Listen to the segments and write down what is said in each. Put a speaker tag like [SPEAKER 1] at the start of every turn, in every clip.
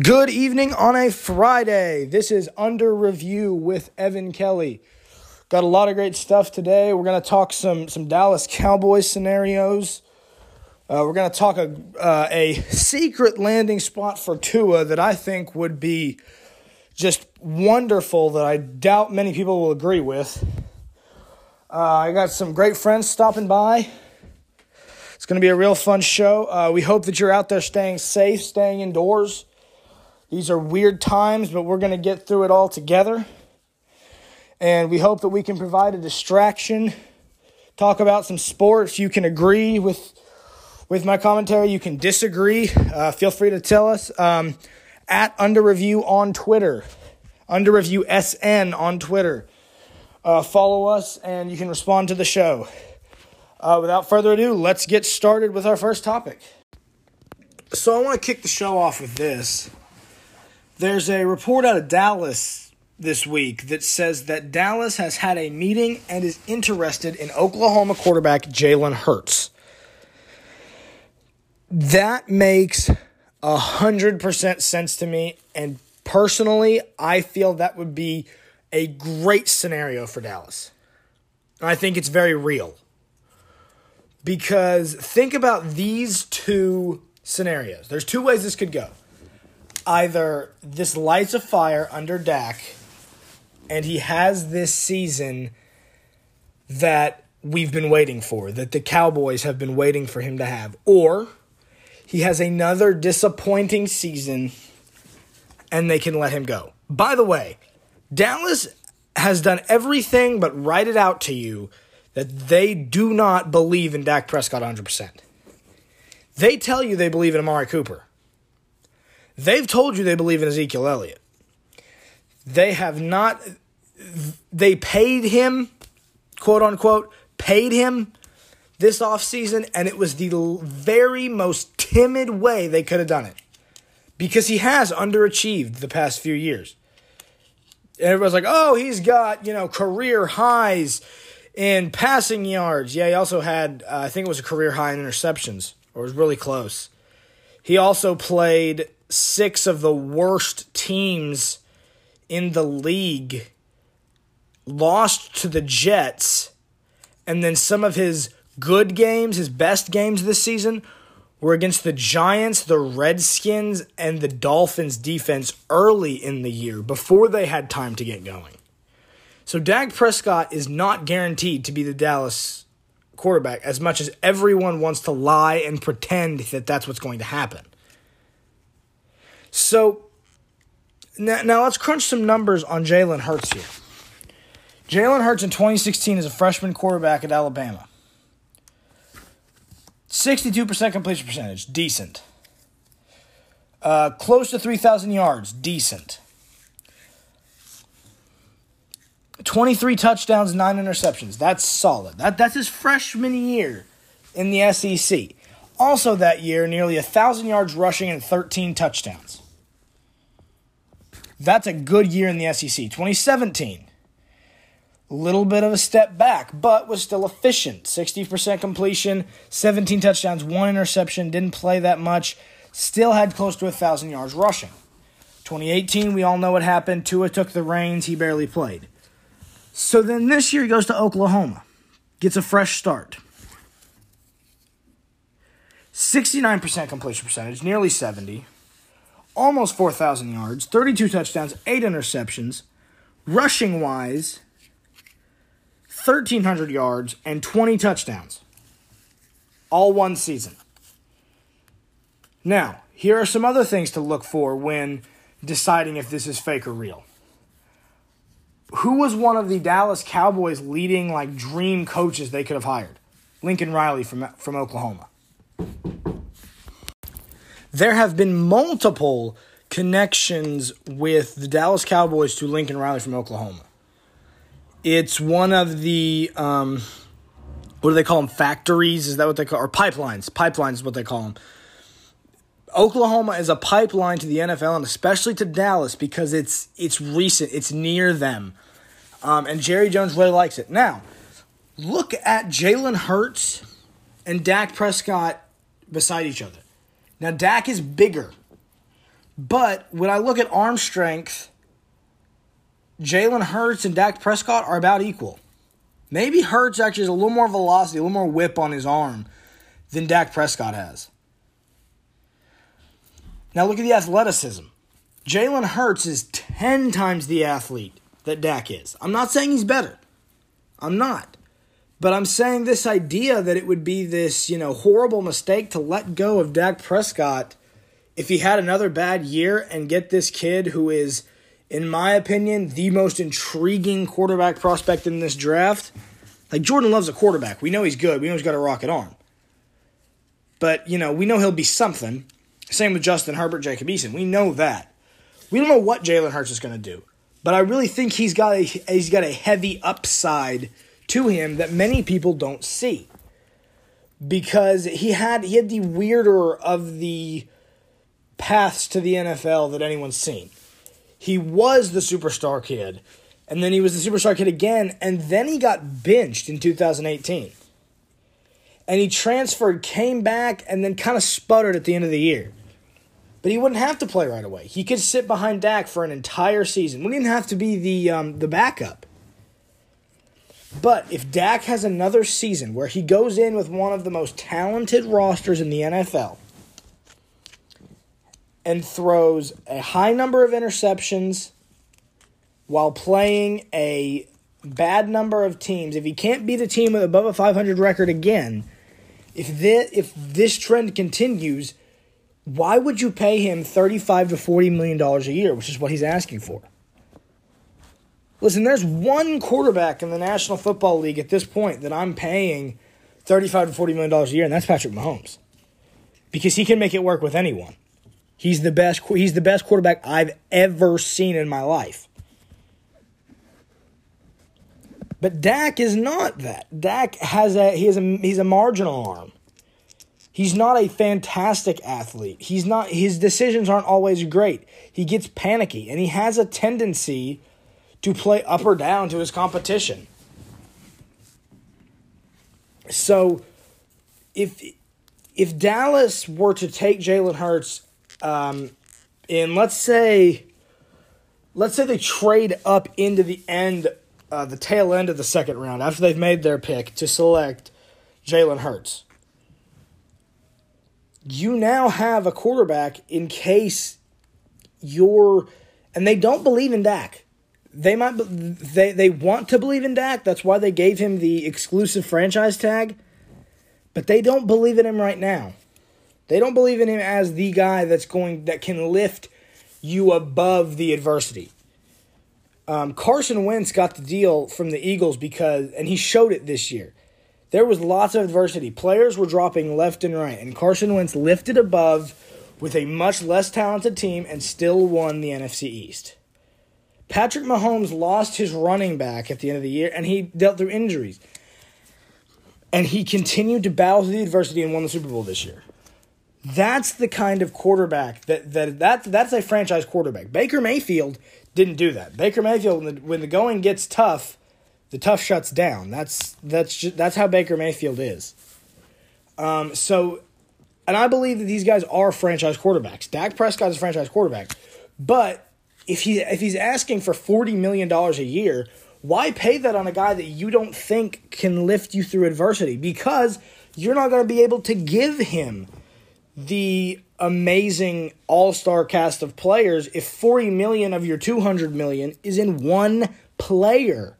[SPEAKER 1] Good evening on a Friday. This is Under Review with Evan Kelly. Got a lot of great stuff today. We're going to talk some some Dallas Cowboys scenarios. Uh, we're going to talk a uh, a secret landing spot for Tua that I think would be just wonderful. That I doubt many people will agree with. Uh, I got some great friends stopping by. It's going to be a real fun show. Uh, we hope that you're out there staying safe, staying indoors. These are weird times, but we're going to get through it all together. And we hope that we can provide a distraction, talk about some sports. You can agree with with my commentary. You can disagree. Uh, feel free to tell us um, at Under Review on Twitter, Under Review SN on Twitter. Uh, follow us, and you can respond to the show. Uh, without further ado, let's get started with our first topic. So I want to kick the show off with this. There's a report out of Dallas this week that says that Dallas has had a meeting and is interested in Oklahoma quarterback Jalen Hurts. That makes a hundred percent sense to me, and personally, I feel that would be a great scenario for Dallas. I think it's very real. Because think about these two scenarios. There's two ways this could go either this lights a fire under Dak and he has this season that we've been waiting for, that the Cowboys have been waiting for him to have, or he has another disappointing season and they can let him go. By the way, Dallas has done everything but write it out to you that they do not believe in Dak Prescott 100%. They tell you they believe in Amari Cooper. They've told you they believe in Ezekiel Elliott. They have not, they paid him, quote unquote, paid him this offseason, and it was the very most timid way they could have done it. Because he has underachieved the past few years. And everybody's like, oh, he's got, you know, career highs in passing yards. Yeah, he also had, uh, I think it was a career high in interceptions, or was really close. He also played six of the worst teams in the league, lost to the Jets, and then some of his good games, his best games this season, were against the Giants, the Redskins, and the Dolphins defense early in the year before they had time to get going. So Dak Prescott is not guaranteed to be the Dallas quarterback as much as everyone wants to lie and pretend that that's what's going to happen. So now, now let's crunch some numbers on Jalen Hurts here. Jalen Hurts in 2016 is a freshman quarterback at Alabama. 62% completion percentage, decent. Uh, close to 3,000 yards, decent. 23 touchdowns, 9 interceptions. That's solid. That, that's his freshman year in the SEC. Also that year, nearly 1,000 yards rushing and 13 touchdowns. That's a good year in the SEC. 2017, a little bit of a step back, but was still efficient. 60% completion, 17 touchdowns, one interception, didn't play that much, still had close to 1,000 yards rushing. 2018, we all know what happened. Tua took the reins, he barely played. So then this year he goes to Oklahoma, gets a fresh start. 69% completion percentage, nearly 70. Almost 4,000 yards, 32 touchdowns, 8 interceptions. Rushing wise, 1,300 yards and 20 touchdowns. All one season. Now, here are some other things to look for when deciding if this is fake or real. Who was one of the Dallas Cowboys leading like dream coaches they could have hired? Lincoln Riley from from Oklahoma. There have been multiple connections with the Dallas Cowboys to Lincoln Riley from Oklahoma. It's one of the um, what do they call them? Factories? Is that what they call or pipelines? Pipelines is what they call them. Oklahoma is a pipeline to the NFL and especially to Dallas because it's it's recent, it's near them, um, and Jerry Jones really likes it. Now, look at Jalen Hurts and Dak Prescott beside each other. Now Dak is bigger, But when I look at arm strength, Jalen Hurts and Dak Prescott are about equal. Maybe Hurts actually has a little more velocity, a little more whip on his arm than Dak Prescott has. Now look at the athleticism. Jalen Hurts is 10 times the athlete that Dak is. I'm not saying he's better. I'm not. But I'm saying this idea that it would be this, you know, horrible mistake to let go of Dak Prescott if he had another bad year and get this kid who is, in my opinion, the most intriguing quarterback prospect in this draft. Like Jordan Love's a quarterback. We know he's good. We know he's got a rocket arm. But, you know, we know he'll be something. Same with Justin Herbert, Jacob Eason. We know that. We don't know what Jalen Hurts is going to do. But I really think he's got a he's got a heavy upside to him that many people don't see. Because he had he had the weirder of the paths to the NFL that anyone's seen. He was the superstar kid, and then he was the superstar kid again, and then he got benched in 2018. And he transferred, came back, and then kind of sputtered at the end of the year. But he wouldn't have to play right away. He could sit behind Dak for an entire season. Wouldn't even have to be the um, the backup. But if Dak has another season where he goes in with one of the most talented rosters in the NFL and throws a high number of interceptions while playing a bad number of teams, if he can't beat a team with above a 500 record again, if this, if this trend continues, why would you pay him 35 to 40 million dollars a year, which is what he's asking for? Listen, there's one quarterback in the National Football League at this point that I'm paying 35 to 40 million dollars a year, and that's Patrick Mahomes. Because he can make it work with anyone. He's the best he's the best quarterback I've ever seen in my life. But Dak is not that. Dak has a he has a he's a marginal arm. He's not a fantastic athlete. He's not his decisions aren't always great. He gets panicky and he has a tendency to play up or down to his competition. So if if Dallas were to take Jalen Hurts um, in let's say let's say they trade up into the end uh, the tail end of the second round after they've made their pick to select Jalen Hurts. You now have a quarterback in case you're, and they don't believe in Dak. They might they they want to believe in Dak. That's why they gave him the exclusive franchise tag. But they don't believe in him right now. They don't believe in him as the guy that's going that can lift you above the adversity. Um, Carson Wentz got the deal from the Eagles because, and he showed it this year. There was lots of adversity. Players were dropping left and right, and Carson Wentz lifted above with a much less talented team and still won the NFC East. Patrick Mahomes lost his running back at the end of the year, and he dealt through injuries. And he continued to battle through the adversity and won the Super Bowl this year. That's the kind of quarterback that that that that's a franchise quarterback. Baker Mayfield didn't do that. Baker Mayfield, when the, when the going gets tough, the tough shuts down. That's that's just, that's how Baker Mayfield is. Um, so, and I believe that these guys are franchise quarterbacks. Dak Prescott is a franchise quarterback, but if he if he's asking for forty million dollars a year, why pay that on a guy that you don't think can lift you through adversity? Because you're not going to be able to give him the amazing all-star cast of players if 40 million of your 200 million is in one player.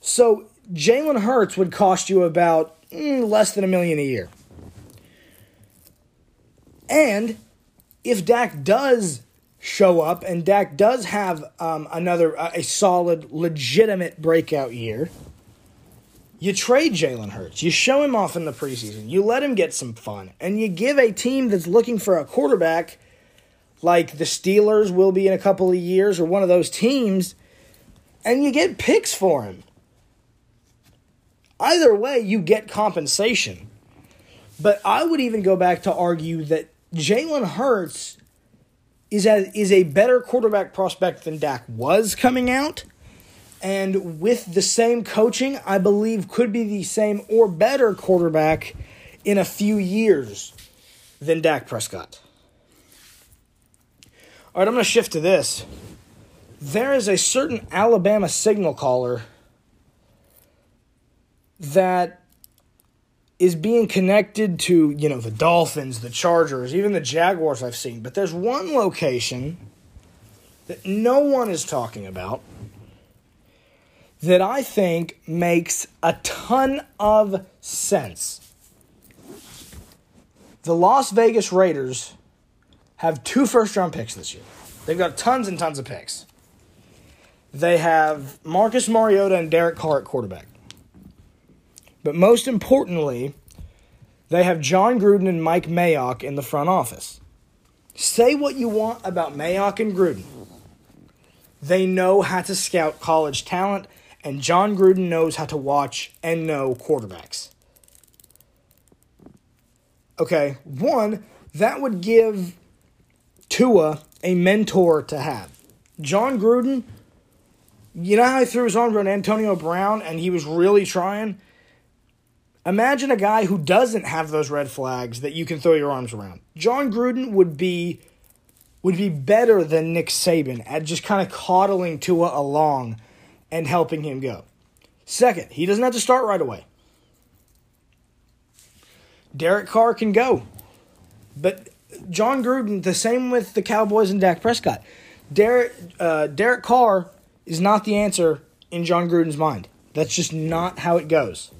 [SPEAKER 1] So Jalen Hurts would cost you about mm, less than a million a year. And if Dak does show up and Dak does have um, another a solid, legitimate breakout year, you trade Jalen Hurts. You show him off in the preseason. You let him get some fun. And you give a team that's looking for a quarterback, like the Steelers will be in a couple of years, or one of those teams, and you get picks for him. Either way, you get compensation. But I would even go back to argue that Jalen Hurts is a, is a better quarterback prospect than Dak was coming out and with the same coaching, I believe could be the same or better quarterback in a few years than Dak Prescott. All right, I'm going to shift to this. There is a certain Alabama signal caller that is being connected to, you know, the Dolphins, the Chargers, even the Jaguars I've seen. But there's one location that no one is talking about that I think makes a ton of sense. The Las Vegas Raiders have two first round picks this year. They've got tons and tons of picks. They have Marcus Mariota and Derek Carr at quarterback. But most importantly, they have Jon Gruden and Mike Mayock in the front office. Say what you want about Mayock and Gruden. They know how to scout college talent, and Jon Gruden knows how to watch and know quarterbacks. Okay, one, that would give Tua a mentor to have. Jon Gruden, you know how he threw his arms around Antonio Brown and he was really trying? Imagine a guy who doesn't have those red flags that you can throw your arms around. Jon Gruden would be would be better than Nick Saban at just kind of coddling Tua along and helping him go. Second, he doesn't have to start right away. Derek Carr can go. But Jon Gruden, the same with the Cowboys and Dak Prescott. Derek, uh, Derek Carr is not the answer in Jon Gruden's mind. That's just not how it goes.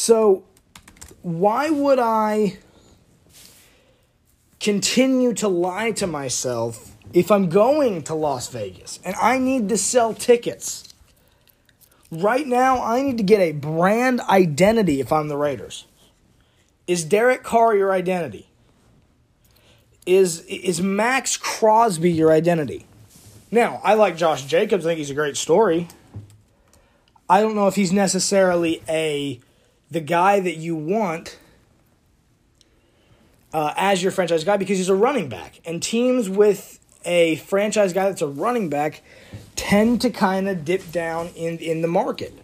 [SPEAKER 1] So, why would I continue to lie to myself if I'm going to Las Vegas and I need to sell tickets? Right now, I need to get a brand identity if I'm the Raiders. Is Derek Carr your identity? Is is Maxx Crosby your identity? Now, I like Josh Jacobs. I think he's a great story. I don't know if he's necessarily a the guy that you want uh, as your franchise guy because he's a running back, and teams with a franchise guy that's a running back tend to kind of dip down in in the market.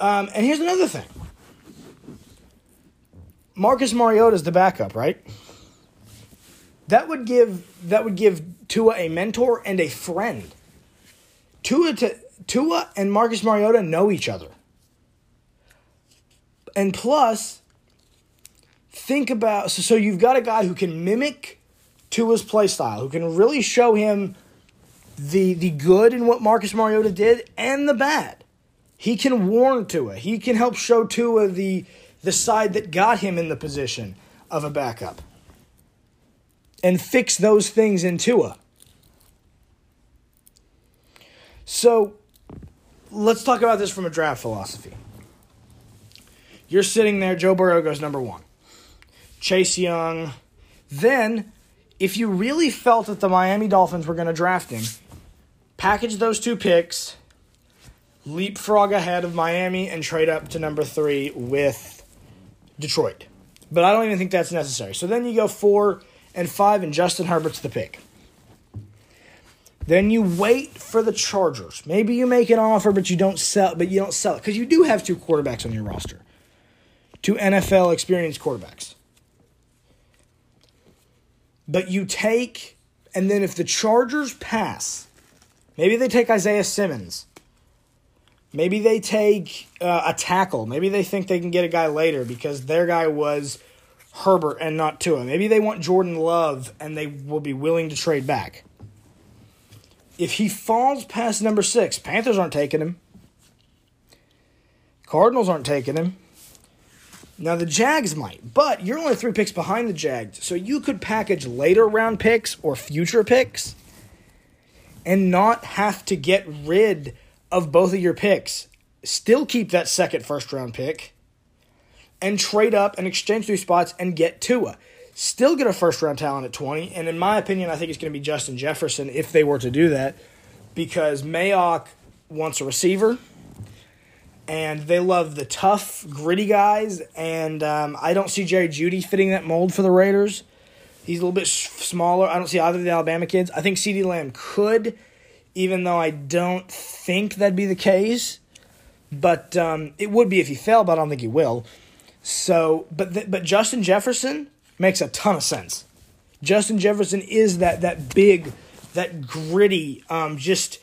[SPEAKER 1] Um, and here's another thing. Marcus Mariota is the backup, right? That would give that would give Tua a mentor and a friend. Tua to Tua and Marcus Mariota know each other. And plus, think about so, so you've got a guy who can mimic Tua's play style, who can really show him the the good in what Marcus Mariota did and the bad. He can warn Tua. He can help show Tua the the side that got him in the position of a backup and fix those things in Tua. So let's talk about this from a draft philosophy. You're sitting there, Joe Burrow goes number one. Chase Young. Then, if you really felt that the Miami Dolphins were going to draft him, package those two picks, leapfrog ahead of Miami, and trade up to number three with Detroit. But I don't even think that's necessary. So then you go four and five, and Justin Herbert's the pick. Then you wait for the Chargers. Maybe you make an offer, but you don't sell. But you don't sell it because you do have two quarterbacks on your roster, two NFL experienced quarterbacks. But you take, and then if the Chargers pass, maybe they take Isaiah Simmons. Maybe they take uh, a tackle. Maybe they think they can get a guy later because their guy was Herbert and not Tua. Maybe they want Jordan Love and they will be willing to trade back. If he falls past number six, Panthers aren't taking him. Cardinals aren't taking him. Now the Jags might, but you're only three picks behind the Jags, so you could package later round picks or future picks and not have to get rid of both of your picks. Still keep that second first round pick and trade up and exchange three spots and get Tua. Still get a first round talent at 20, and in my opinion, I think it's going to be Justin Jefferson if they were to do that because Mayock wants a receiver and they love the tough, gritty guys. And um, I don't see Jerry Jeudy fitting that mold for the Raiders. He's a little bit smaller. I don't see either of the Alabama kids. I think CeeDee Lamb could, even though I don't think that'd be the case. But um, it would be if he fell, but I don't think he will. So, but th- but Justin Jefferson makes a ton of sense. Justin Jefferson is that that big, that gritty, um, just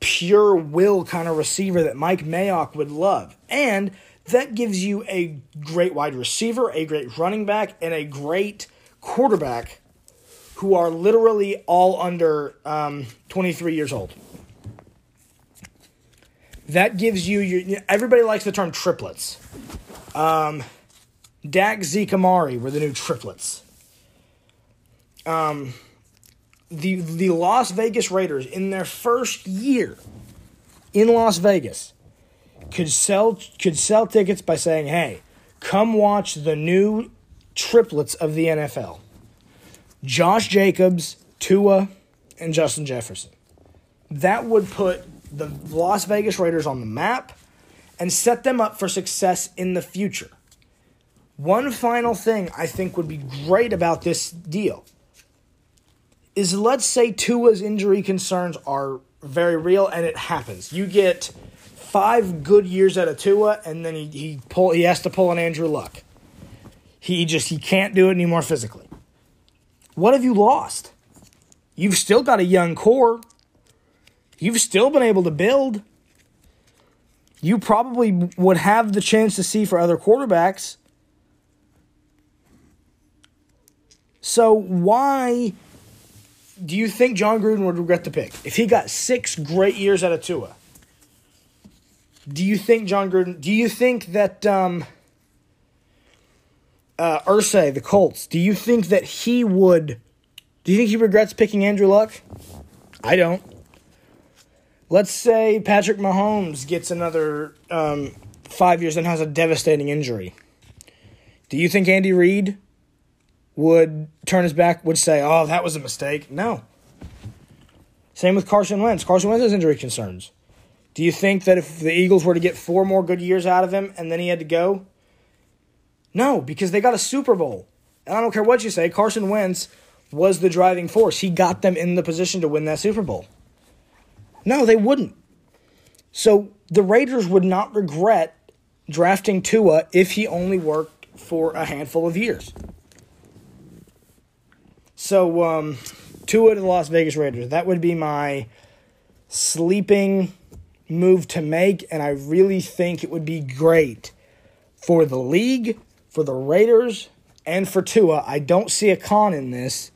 [SPEAKER 1] pure will kind of receiver that Mike Mayock would love, and that gives you a great wide receiver, a great running back, and a great quarterback who are literally all under um, 23 years old. That gives you your. Everybody likes the term triplets. Um, Dak, Zeke, Amari were the new triplets. Um, the the Las Vegas Raiders in their first year in Las Vegas could sell could sell tickets by saying, "Hey, come watch the new triplets of the NFL." Josh Jacobs, Tua, and Justin Jefferson. That would put the Las Vegas Raiders on the map and set them up for success in the future. One final thing I think would be great about this deal is let's say Tua's injury concerns are very real and it happens. You get five good years out of Tua and then he, he pull he has to pull an Andrew Luck. He just he can't do it anymore physically. What have you lost? You've still got a young core. You've still been able to build. You probably would have the chance to see for other quarterbacks. So why do you think Jon Gruden would regret the pick if he got six great years out of Tua? Do you think Jon Gruden? Do you think that um, uh, Irsay, the Colts? Do you think that he would? Do you think he regrets picking Andrew Luck? I don't. Let's say Patrick Mahomes gets another um, five years and has a devastating injury. Do you think Andy Reid would turn his back, would say, oh, that was a mistake. No. Same with Carson Wentz. Carson Wentz has injury concerns. Do you think that if the Eagles were to get four more good years out of him and then he had to go? No, because they got a Super Bowl. And I don't care what you say, Carson Wentz was the driving force. He got them in the position to win that Super Bowl. No, they wouldn't. So the Raiders would not regret drafting Tua if he only worked for a handful of years. So, um, Tua to the Las Vegas Raiders. That would be my sleeping move to make, and I really think it would be great for the league, for the Raiders, and for Tua. I don't see a con in this.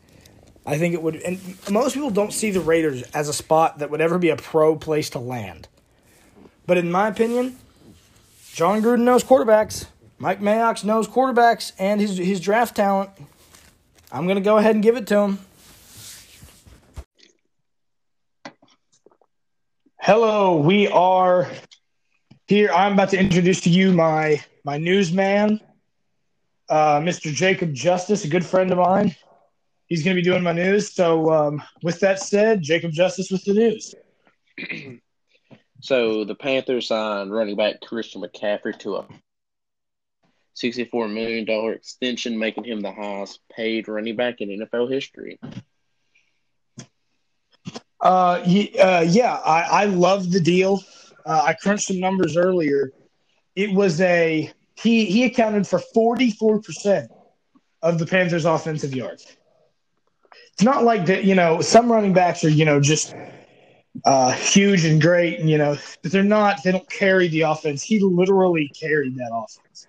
[SPEAKER 1] I think it would, and most people don't see the Raiders as a spot that would ever be a pro place to land. But in my opinion, Jon Gruden knows quarterbacks. Mike Mayock knows quarterbacks and his his draft talent. I'm going to go ahead and give it to him. Hello, we are here. I'm about to introduce to you my my newsman, uh, Mr. Jacob Justice, a good friend of mine. He's going to be doing my news. So, um, with that said, Jacob Justice with the news.
[SPEAKER 2] so the Panthers signed running back Christian McCaffrey to a $64 million extension, making him the highest paid running back in NFL history.
[SPEAKER 1] Uh, uh, yeah, I, I love the deal. Uh, I crunched some numbers earlier. It was a he he accounted for 44% of the Panthers' offensive yards. It's not like that, you know, some running backs are, you know, just uh, huge and great, and you know, but they're not. They don't carry the offense. He literally carried that offense.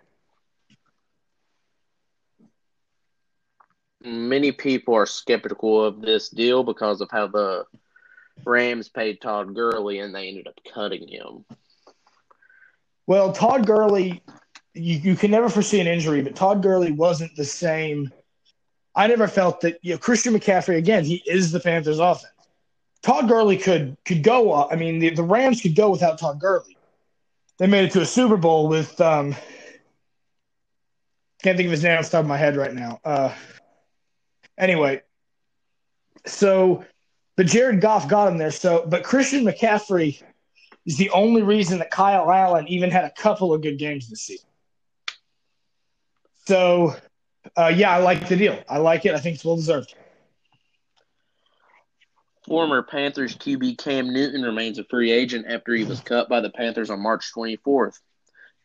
[SPEAKER 2] Many people are skeptical of this deal because of how the Rams paid Todd Gurley and they ended up cutting him.
[SPEAKER 1] Well, Todd Gurley, you, you can never foresee an injury, but Todd Gurley wasn't the same. I never felt that you know Christian McCaffrey again. He is the Panthers' offense. Todd Gurley could could go. I mean, the, the Rams could go without Todd Gurley. They made it to a Super Bowl with um, can't think of his name off the top of my head right now. Uh, Anyway, so but Jared Goff got him there. So, but Christian McCaffrey is the only reason that Kyle Allen even had a couple of good games this season. So, uh, yeah, I like the deal. I like it. I think it's well deserved.
[SPEAKER 2] Former Panthers QB Cam Newton remains a free agent after he was cut by the Panthers on March 24th.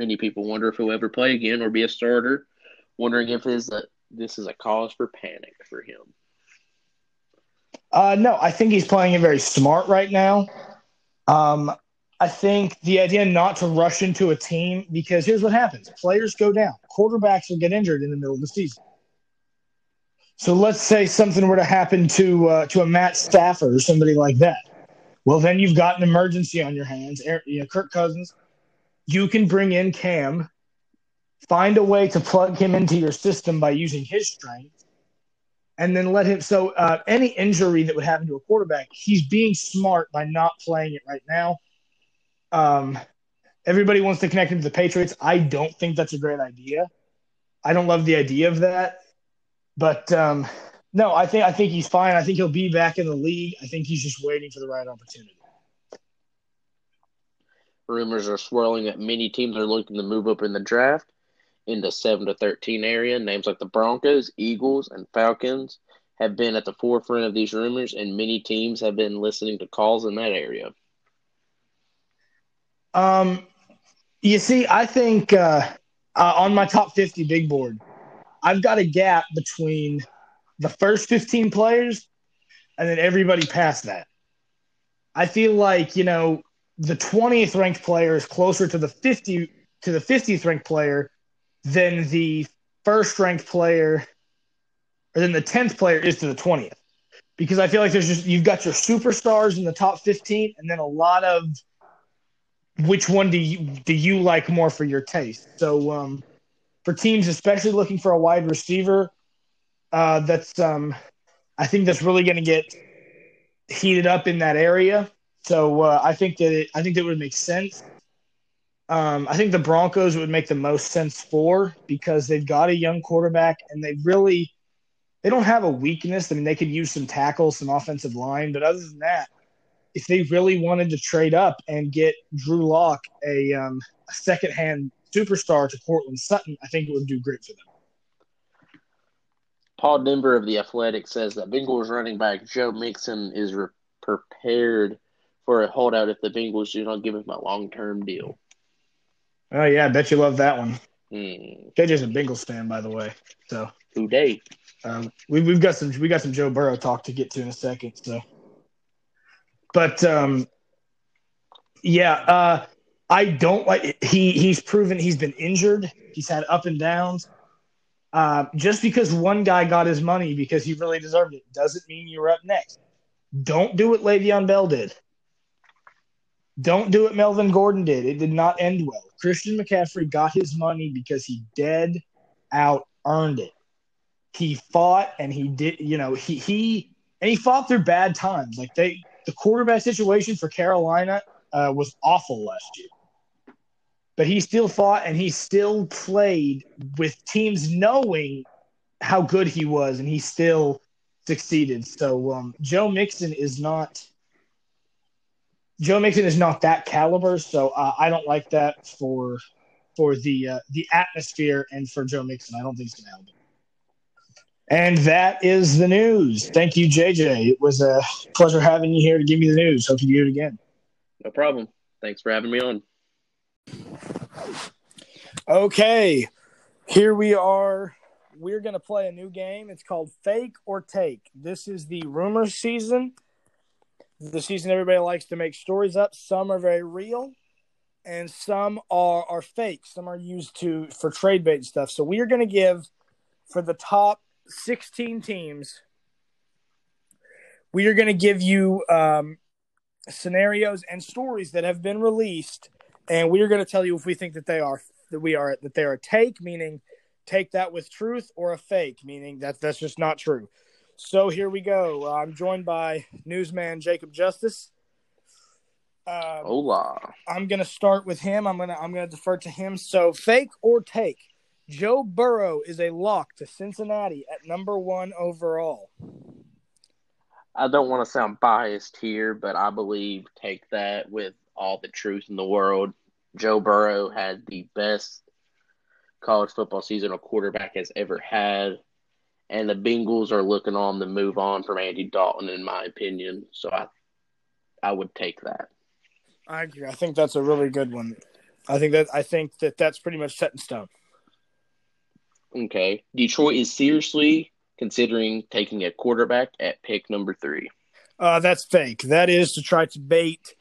[SPEAKER 2] Many people wonder if he'll ever play again or be a starter, wondering if his is a, this is a cause for panic for him.
[SPEAKER 1] Uh, no, I think he's playing it very smart right now. Um, I think the idea not to rush into a team because here's what happens: players go down, quarterbacks will get injured in the middle of the season. So let's say something were to happen to uh, to a Matt Stafford or somebody like that. Well, then you've got an emergency on your hands. You know, Kirk Cousins. You can bring in Cam, find a way to plug him into your system by using his strength, and then let him. So uh, any injury that would happen to a quarterback, he's being smart by not playing it right now. Um, everybody wants to connect him to the Patriots. I don't think that's a great idea. I don't love the idea of that. But um, no, I think I think he's fine. I think he'll be back in the league. I think he's just waiting for the right opportunity.
[SPEAKER 2] Rumors are swirling that many teams are looking to move up in the draft in the seven to thirteen area. Names like the Broncos, Eagles, and Falcons have been at the forefront of these rumors, and many teams have been listening to calls in that area.
[SPEAKER 1] Um, you see, I think uh, uh, on my top fifty big board, I've got a gap between the first 15 players and then everybody past that. I feel like, you know, the 20th ranked player is closer to the 50 to the 50th ranked player than the first ranked player or than the 10th player is to the 20th. Because I feel like there's just you've got your superstars in the top 15 and then a lot of which one do you do you like more for your taste? So um for teams, especially looking for a wide receiver. Uh, that's um, I think that's really going to get heated up in that area. So uh, I think that it, I think that would make sense. Um, I think the Broncos would make the most sense for because they've got a young quarterback and they really they don't have a weakness. I mean, they could use some tackles, some offensive line, but other than that, if they really wanted to trade up and get Drew Lock a, um, a second-hand superstar to Courtland Sutton, I think it would do great for them.
[SPEAKER 2] Paul Dehner of the Athletic says that Bengals running back Joe Mixon is re- prepared for a holdout if the Bengals do not give him a long term deal.
[SPEAKER 1] Oh yeah, I bet you love that one.
[SPEAKER 2] Hmm.
[SPEAKER 1] JJ's a Bengals fan, by the way. So
[SPEAKER 2] Who Dey?
[SPEAKER 1] Um, we, we've got some we got some Joe Burrow talk to get to in a second. So, but um, yeah, uh, I don't like he he's proven he's been injured. He's had up and downs. Uh, just because one guy got his money because he really deserved it doesn't mean you're up next. Don't do what Le'Veon Bell did. Don't do what Melvin Gordon did. It did not end well. Christian McCaffrey got his money because he dead out earned it. He fought and he did, you know, he he and he fought through bad times. Like they the quarterback situation for Carolina uh, was awful last year but he still fought and he still played with teams knowing how good he was, and he still succeeded. So um, Joe Mixon is not Joe Mixon is not that caliber. So uh, I don't like that for for the uh, the atmosphere and for Joe Mixon. I don't think it's gonna help. And that is the news. Thank you, JJ. It was a pleasure having you here to give me the news. Hope you do it again.
[SPEAKER 2] No problem. Thanks for having me on.
[SPEAKER 1] Okay, here we are. We're going to play a new game. It's called Fake or Take. This is the rumor season. The season everybody likes to make stories up. Some are very real, and some are are fake. Some are used to for trade bait and stuff. So we are going to give for the top 16 teams. We are going to give you um, scenarios and stories that have been released and we are going to tell you if we think that they are that we are that they're a take, meaning take that with truth, or a fake, meaning that that's just not true. So here we go. I'm joined by newsman Jacob Justice.
[SPEAKER 2] Uh, Hola.
[SPEAKER 1] I'm gonna start with him. I'm gonna I'm gonna defer to him. So fake or take? Joe Burrow is a lock to Cincinnati at number one overall.
[SPEAKER 2] I don't want to sound biased here, but I believe take that with all the truth in the world. Joe Burrow had the best college football season a quarterback has ever had. And the Bengals are looking on to move on from Andy Dalton, in my opinion. So I, I would take that.
[SPEAKER 1] I agree. I think that's a really good one. I think that I think that that's pretty much set in stone.
[SPEAKER 2] Okay. Detroit is seriously considering taking a quarterback at pick number three.
[SPEAKER 1] Uh, that's fake. That is to try to bait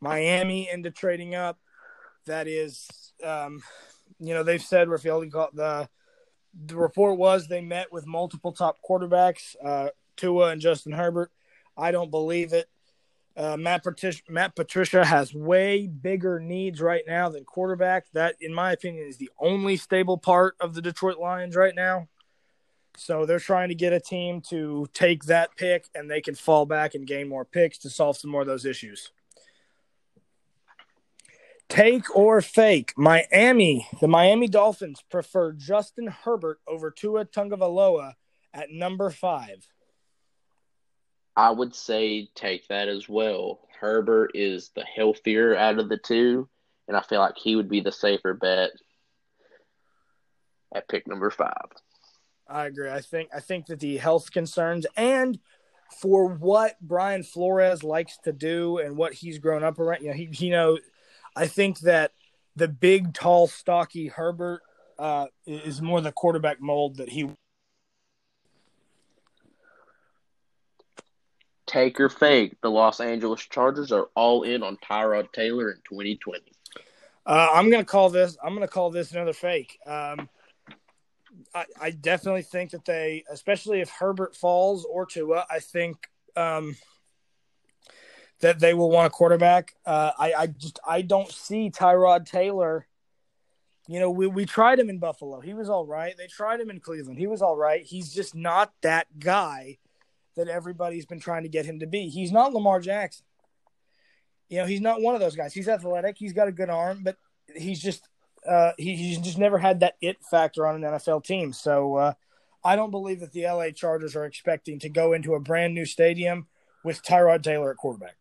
[SPEAKER 1] Miami into trading up. That is, um, you know, they've said Rafael got the the report was they met with multiple top quarterbacks, uh, Tua and Justin Herbert. I don't believe it. Uh, Matt, Patricia, Matt Patricia has way bigger needs right now than quarterback. That, in my opinion, is the only stable part of the Detroit Lions right now. So they're trying to get a team to take that pick and they can fall back and gain more picks to solve some more of those issues. Take or fake. Miami, the Miami Dolphins prefer Justin Herbert over Tua Tagovailoa at number five.
[SPEAKER 2] I would say take that as well. Herbert is the healthier out of the two, and I feel like he would be the safer bet at pick number five.
[SPEAKER 1] I agree. I think I think that the health concerns and for what Brian Flores likes to do and what he's grown up around, you know, he you know, I think that the big, tall, stocky Herbert uh, is more the quarterback mold that he.
[SPEAKER 2] Take or fake, the Los Angeles Chargers are all in on Tyrod Taylor in 2020.
[SPEAKER 1] Uh, I'm gonna call this. I'm gonna call this another fake. Um, I, I definitely think that they, especially if Herbert falls or Tua, I think um, that they will want a quarterback. Uh, I, I just I don't see Tyrod Taylor. You know, we, we tried him in Buffalo. He was all right. They tried him in Cleveland. He was all right. He's just not that guy that everybody's been trying to get him to be. He's not Lamar Jackson. You know, he's not one of those guys. He's athletic. He's got a good arm, but he's just uh, he, he's just never had that it factor on an NFL team. So uh, I don't believe that the LA Chargers are expecting to go into a brand new stadium with Tyrod Taylor at quarterback.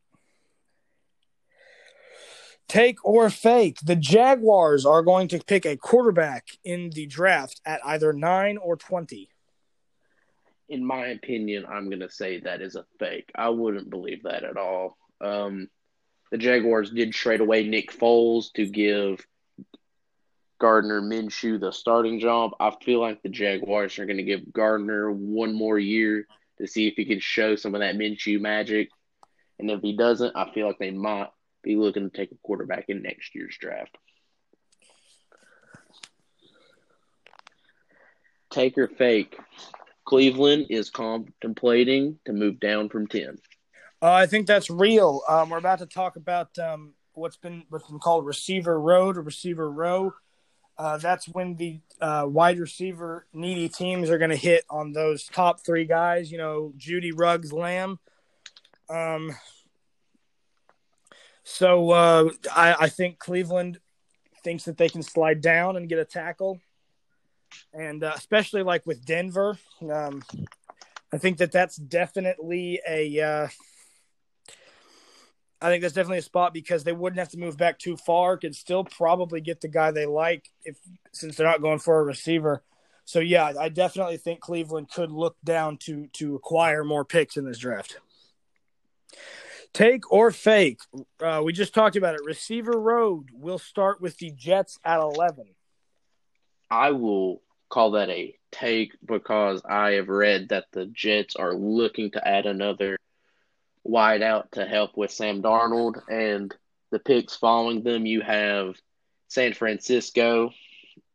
[SPEAKER 1] Take or fake, the Jaguars are going to pick a quarterback in the draft at either 9 or 20.
[SPEAKER 2] In my opinion, I'm going to say that is a fake. I wouldn't believe that at all. Um, the Jaguars did trade away Nick Foles to give Gardner Minshew the starting job. I feel like the Jaguars are going to give Gardner one more year to see if he can show some of that Minshew magic. And if he doesn't, I feel like they might be looking to take a quarterback in next year's draft. Take or fake. Cleveland is contemplating to move down from 10.
[SPEAKER 1] Uh, I think that's real. Um, we're about to talk about um, what's been what's been called receiver road or receiver row. Uh, that's when the uh, wide receiver needy teams are going to hit on those top three guys. You know, Jeudy, Ruggs, Lamb. Um, so uh, I, I think Cleveland thinks that they can slide down and get a tackle, and uh, especially like with Denver, um, I think that that's definitely a. Uh, I think that's definitely a spot because they wouldn't have to move back too far. Could still probably get the guy they like if since they're not going for a receiver. So yeah, I definitely think Cleveland could look down to to acquire more picks in this draft. Take or fake? Uh, we just talked about it. Receiver road. We'll start with the Jets at eleven.
[SPEAKER 2] I will call that a take because I have read that the Jets are looking to add another wide out to help with Sam Darnold and the picks following them. You have San Francisco.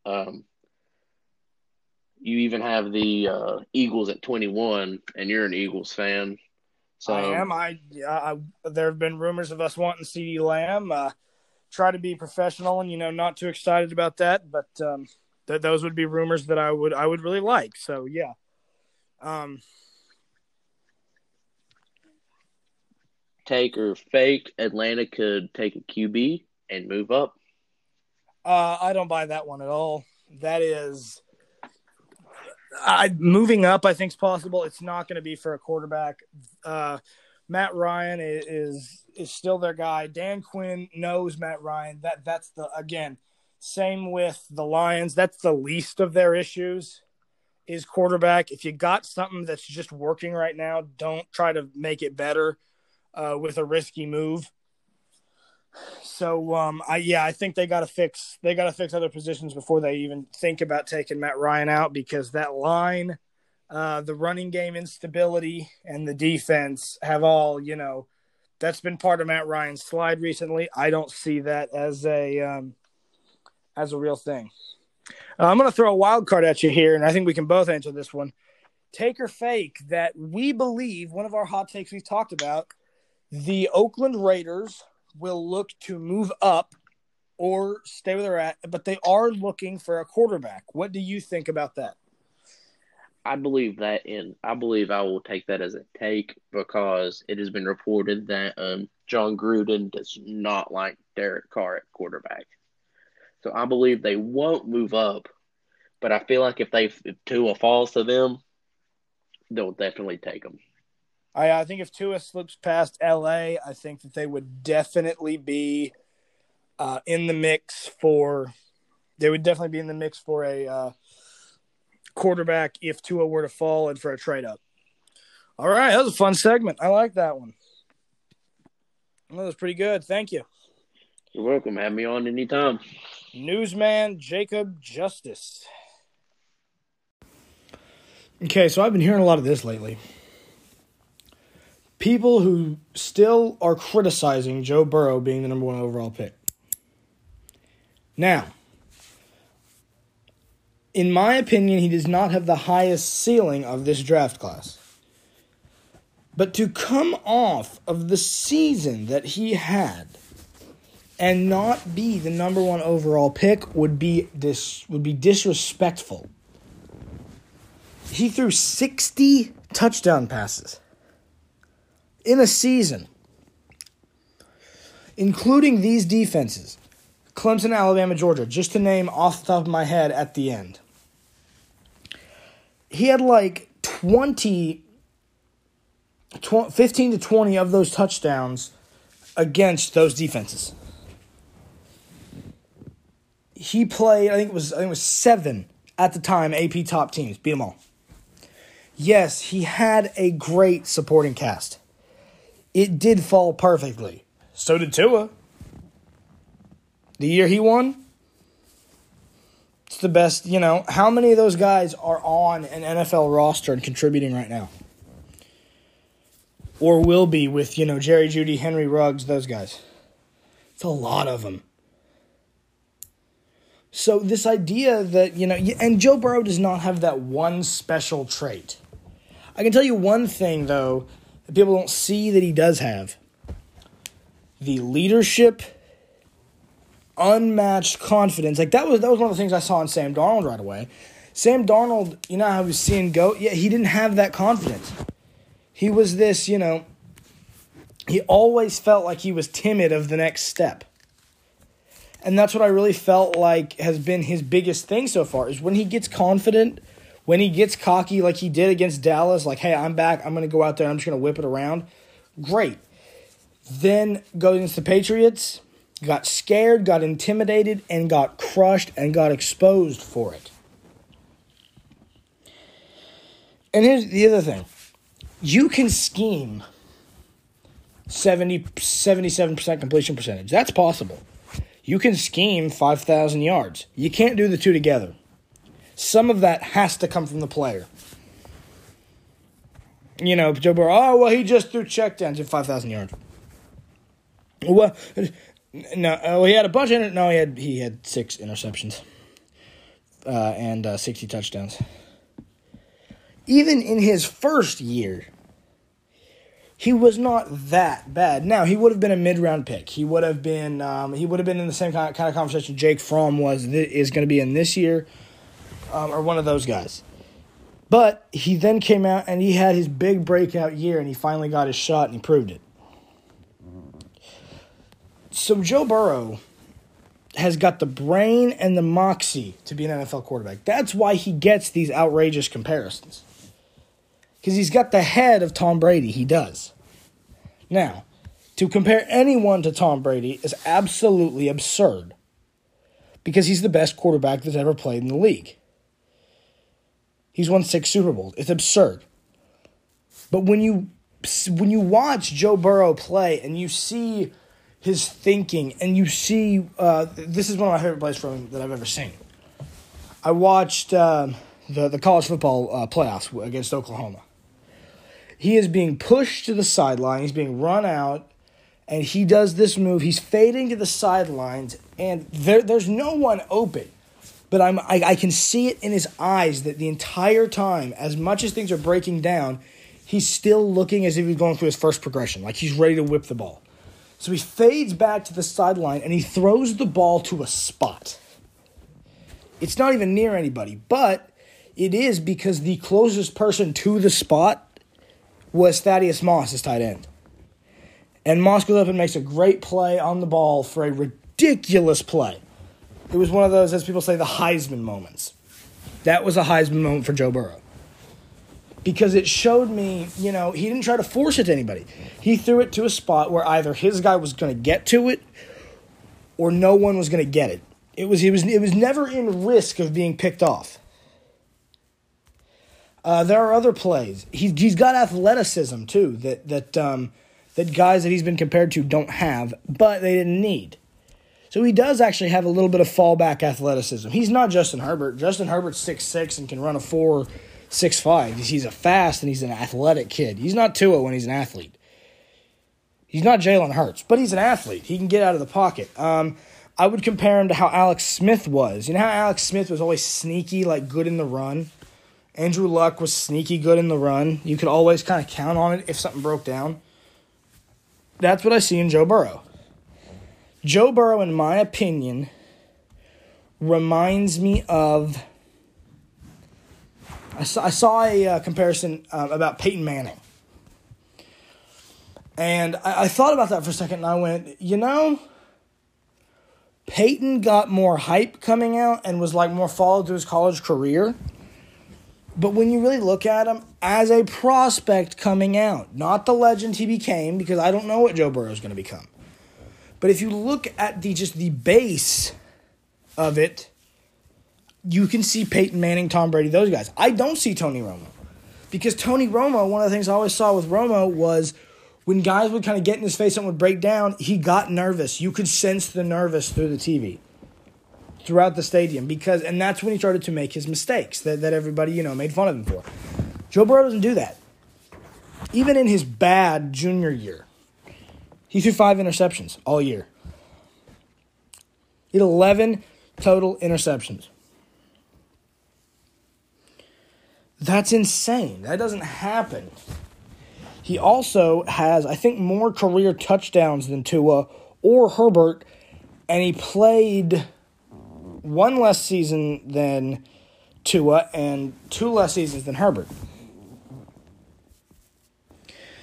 [SPEAKER 2] Um, you even have the uh, Eagles at 21, and you're an Eagles fan.
[SPEAKER 1] So I am. I, I there have been rumors of us wanting CeeDee Lamb. Uh, try to be professional and you know not too excited about that, but um, th- those would be rumors that I would I would really like. So yeah. Um,
[SPEAKER 2] take or fake, Atlanta could take a QB and move up?
[SPEAKER 1] Uh, I don't buy that one at all. That is, I moving up. I think is possible. It's not going to be for a quarterback. Uh, Matt Ryan is is still their guy. Dan Quinn knows Matt Ryan. That that's the again. Same with the Lions. That's the least of their issues. Is quarterback. If you got something that's just working right now, don't try to make it better uh, with a risky move. So um, I yeah, I think they got to fix they got to fix other positions before they even think about taking Matt Ryan out because that line, uh, the running game instability and the defense have all you know. That's been part of Matt Ryan's slide recently. I don't see that as a um, as a real thing. Uh, I'm going to throw a wild card at you here, and I think we can both answer this one. Take or fake that we believe one of our hot takes we've talked about the Oakland Raiders will look to move up or stay where they're at, but they are looking for a quarterback. What do you think about that?
[SPEAKER 2] I believe that, and I believe I will take that as a take because it has been reported that um, Jon Gruden does not like Derek Carr at quarterback. So I believe they won't move up, but I feel like if they if Tua falls to them, they'll definitely take him.
[SPEAKER 1] I, I think if Tua slips past LA, I think that they would definitely be uh, in the mix for. They would definitely be in the mix for a uh, quarterback if Tua were to fall and for a trade up. All right, that was a fun segment. I like that one. That was pretty good. Thank you.
[SPEAKER 2] You're welcome. Have me on anytime.
[SPEAKER 1] Newsman Jacob Justice. Okay, so I've been hearing a lot of this lately people who still are criticizing Joe Burrow being the number one overall pick. Now, in my opinion, he does not have the highest ceiling of this draft class. But to come off of the season that he had and not be the number one overall pick would be dis- would be disrespectful. He threw 60 touchdown passes in a season, including these defenses Clemson, Alabama, Georgia, just to name off the top of my head at the end. He had like 20, 20 15 to 20 of those touchdowns against those defenses. He played, I think it was I think it was 7 at the time AP top teams, beat them all. Yes, he had a great supporting cast it did fall perfectly. So did Tua. The year he won, it's the best. You know, how many of those guys are on an NFL roster and contributing right now? Or will be with, you know, Jerry Jeudy, Henry Ruggs, those guys. It's a lot of them. So, this idea that, you know, and Joe Burrow does not have that one special trait. I can tell you one thing, though, that people don't see that he does have the leadership, unmatched confidence. Like that was that was one of the things I saw in Sam Darnold right away. Sam Darnold, you know how he was seeing go. Yeah, he didn't have that confidence. He was this, you know. He always felt like he was timid of the next step. And that's what I really felt like has been his biggest thing so far is when he gets confident when he gets cocky like he did against Dallas, like, hey, I'm back, I'm going to go out there, I'm just going to whip it around, great. Then goes against the Patriots, got scared, got intimidated, and got crushed and got exposed for it. And here's the other thing you can scheme 70, 77% completion percentage. That's possible. You can scheme 5,000 yards. You can't do the two together some of that has to come from the player. You know, Joe Burrow, oh, well, he just threw checkdowns at 5,000 yards. Well, no, uh, he had a bunch of, no, he had, he had six interceptions uh, and uh, 60 touchdowns. Even in his first year, he was not that bad. Now he would have been a mid round pick. He would have been um, he would have been in the same kind of, conversation Jake Fromm was is going to be in this year um, or one of those guys. But he then came out and he had his big breakout year and he finally got his shot and he proved it. So Joe Burrow has got the brain and the moxie to be an NFL quarterback. That's why he gets these outrageous comparisons. Because he's got the head of Tom Brady. He does. Now, to compare anyone to Tom Brady is absolutely absurd because he's the best quarterback that's ever played in the league. He's won six Super Bowls. It's absurd. But when you when you watch Joe Burrow play and you see his thinking, and you see, uh, this is one of my favorite plays from him that I've ever seen. I watched um, the the college football uh, playoffs against Oklahoma. He is being pushed to the sideline. He's being run out, and he does this move. He's fading to the sidelines, and there, there's no one open. But I'm I, I can see it in his eyes that the entire time, as much as things are breaking down, he's still looking as if he's going through his first progression, like he's ready to whip the ball. So he fades back to the sideline and he throws the ball to a spot. It's not even near anybody, but it is because the closest person to the spot was Thaddeus Moss, his tight end. And Moss goes up and makes a great play on the ball for a ridiculous play. It was one of those, as people say, the Heisman moments. That was a Heisman moment for Joe Burrow. Because it showed me, you know, he didn't try to force it to anybody. He threw it to a spot where either his guy was going to get to it or no one was going to get it. It was, it, was, it was never in risk of being picked off. Uh, there are other plays. He, he's got athleticism, too, that, that, um, that guys that he's been compared to don't have, but they didn't need. So he does actually have a little bit of fallback athleticism. He's not Justin Herbert. Justin Herbert's six six and can run a four six five. He's a fast and he's an athletic kid. He's not Tua when he's an athlete. He's not Jalen Hurts, but he's an athlete. He can get out of the pocket. Um, I would compare him to how Alex Smith was. You know how Alex Smith was always sneaky, like good in the run? Andrew Luck was sneaky good in the run. You could always kind of count on it if something broke down. That's what I see in Joe Burrow. Joe Burrow, in my opinion, reminds me of. I saw, I saw a uh, comparison uh, about Peyton Manning. And I, I thought about that for a second and I went, you know, Peyton got more hype coming out and was like more followed through his college career. But when you really look at him as a prospect coming out, not the legend he became, because I don't know what Joe Burrow is going to become. But if you look at the just the base of it, you can see Peyton Manning, Tom Brady, those guys. I don't see Tony Romo. Because Tony Romo, one of the things I always saw with Romo was when guys would kind of get in his face and would break down, he got nervous. You could sense the nervous through the TV throughout the stadium because and that's when he started to make his mistakes that, that everybody, you know, made fun of him for. Joe Burrow doesn't do that. Even in his bad junior year, he threw five interceptions all year. He had 11 total interceptions. That's insane. That doesn't happen. He also has, I think, more career touchdowns than Tua or Herbert, and he played one less season than Tua and two less seasons than Herbert.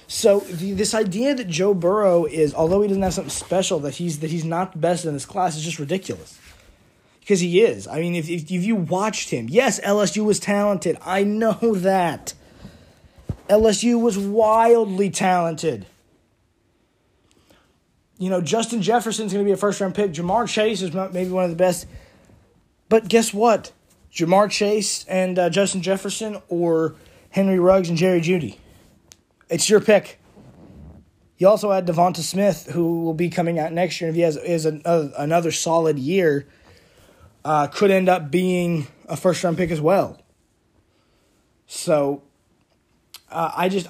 [SPEAKER 1] So the, this idea that Joe Burrow is, although he doesn't have something special, that he's that he's not the best in this class is just ridiculous. Because he is. I mean, if, if, if you watched him, yes, LSU was talented. I know that. LSU was wildly talented. You know, Justin Jefferson's going to be a first round pick. Ja'Marr Chase is maybe one of the best. But guess what? Ja'Marr Chase and uh, Justin Jefferson or Henry Ruggs and Jerry Jeudy. It's your pick. You also had DeVonta Smith, who will be coming out next year. If he has is another, another solid year, uh, could end up being a first round pick as well. So, uh, I just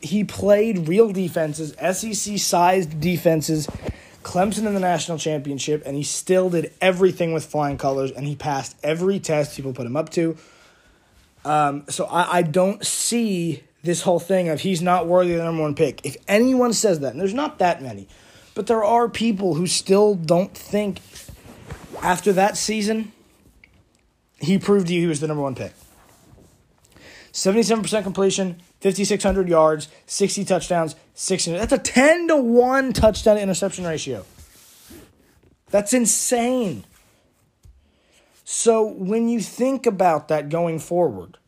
[SPEAKER 1] he played real defenses, SEC sized defenses, Clemson in the national championship, and he still did everything with flying colors, and he passed every test people put him up to. Um, so I, I don't see this whole thing of he's not worthy of the number one pick. If anyone says that, and there's not that many, but there are people who still don't think after that season he proved to you he was the number one pick. 77% completion, 5,600 yards, 60 touchdowns, 60. That's a 10 to 1 touchdown to interception ratio. That's insane. So when you think about that going forward,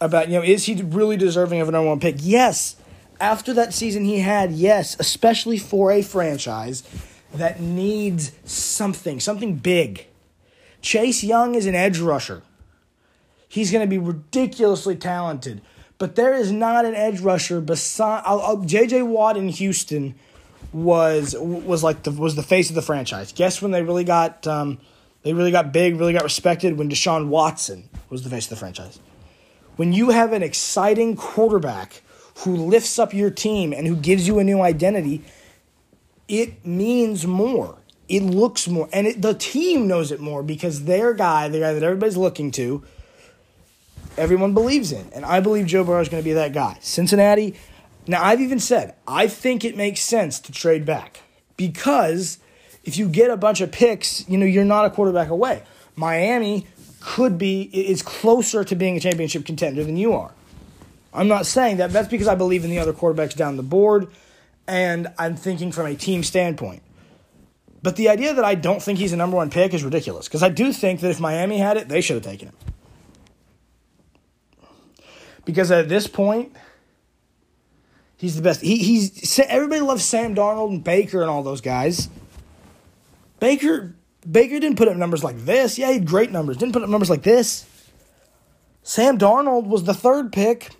[SPEAKER 1] about, you know, is he really deserving of a number one pick? Yes. After that season he had, yes, especially for a franchise that needs something, something big. Chase Young is an edge rusher. He's going to be ridiculously talented. But there is not an edge rusher beside J.J. Watt in Houston was was like the was the face of the franchise. Guess when they really got um, they really got big, really got respected when Deshaun Watson was the face of the franchise. When you have an exciting quarterback who lifts up your team and who gives you a new identity, it means more. It looks more, and it, the team knows it more because their guy, the guy that everybody's looking to, everyone believes in, and I believe Joe Burrow is going to be that guy. Cincinnati. Now I've even said I think it makes sense to trade back because if you get a bunch of picks, you know you're not a quarterback away. Miami could be is closer to being a championship contender than you are. I'm not saying that. That's because I believe in the other quarterbacks down the board, and I'm thinking from a team standpoint. But the idea that I don't think he's a number one pick is ridiculous because I do think that if Miami had it, they should have taken him. Because at this point, he's the best. He, he's everybody loves Sam Darnold and Baker and all those guys. Baker Baker didn't put up numbers like this. Yeah, he had great numbers. Didn't put up numbers like this. Sam Darnold was the third pick.